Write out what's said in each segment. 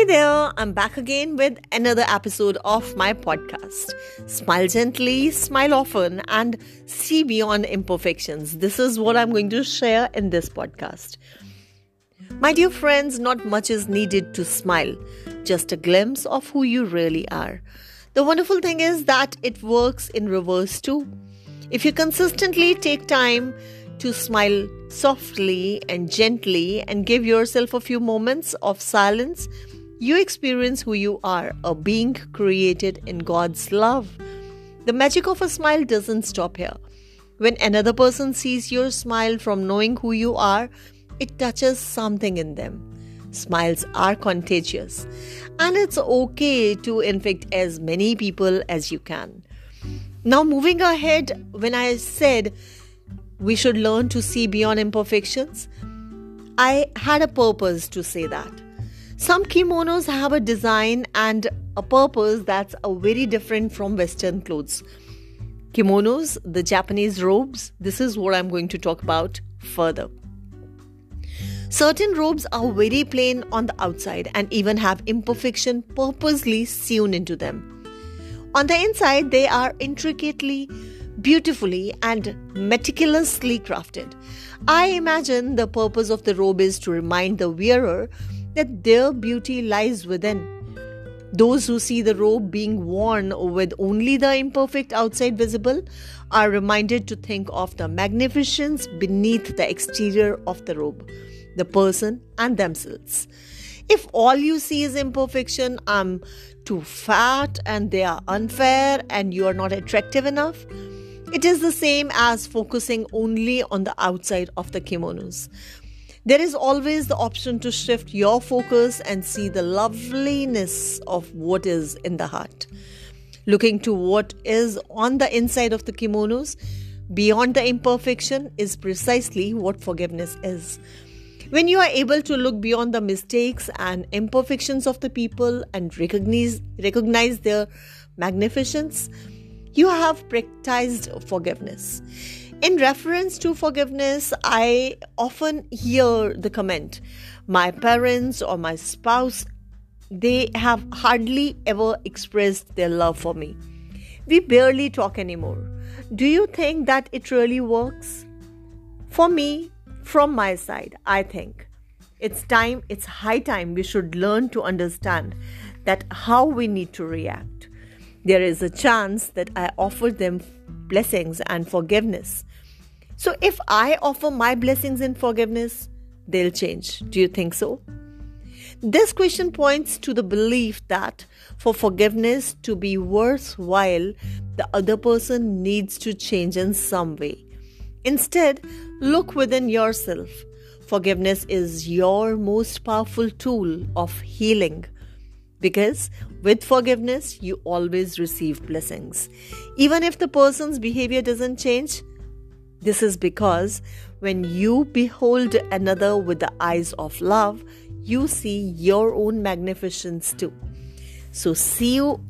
Hey there, I'm back again with another episode of my podcast. Smile gently, smile often, and see beyond imperfections. This is what I'm going to share in this podcast. My dear friends, not much is needed to smile, just a glimpse of who you really are. The wonderful thing is that it works in reverse too. If you consistently take time to smile softly and gently and give yourself a few moments of silence, you experience who you are, a being created in God's love. The magic of a smile doesn't stop here. When another person sees your smile from knowing who you are, it touches something in them. Smiles are contagious, and it's okay to infect as many people as you can. Now, moving ahead, when I said we should learn to see beyond imperfections, I had a purpose to say that. Some kimonos have a design and a purpose that's a very different from Western clothes. Kimonos, the Japanese robes, this is what I'm going to talk about further. Certain robes are very plain on the outside and even have imperfection purposely sewn into them. On the inside, they are intricately, beautifully, and meticulously crafted. I imagine the purpose of the robe is to remind the wearer that their beauty lies within. Those who see the robe being worn with only the imperfect outside visible are reminded to think of the magnificence beneath the exterior of the robe, the person and themselves. If all you see is imperfection, I'm too fat and they are unfair and you are not attractive enough, it is the same as focusing only on the outside of the kimonos. There is always the option to shift your focus and see the loveliness of what is in the heart. Looking to what is on the inside of the kimonos, beyond the imperfection, is precisely what forgiveness is. When you are able to look beyond the mistakes and imperfections of the people and recognize, recognize their magnificence, you have practiced forgiveness. In reference to forgiveness, I often hear the comment my parents or my spouse they have hardly ever expressed their love for me. We barely talk anymore. Do you think that it really works? For me, from my side, I think it's time, it's high time we should learn to understand that how we need to react. There is a chance that I offer them blessings and forgiveness so if I offer my blessings and forgiveness, they'll change. Do you think so? This question points to the belief that for forgiveness to be worthwhile, the other person needs to change in some way. Instead, look within yourself. Forgiveness is your most powerful tool of healing because with forgiveness, you always receive blessings. Even if the person's behavior doesn't change, this is because when you behold another with the eyes of love, you see your own magnificence too. So, see you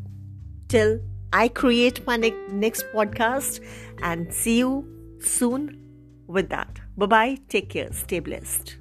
till I create my ne- next podcast and see you soon with that. Bye bye. Take care. Stay blessed.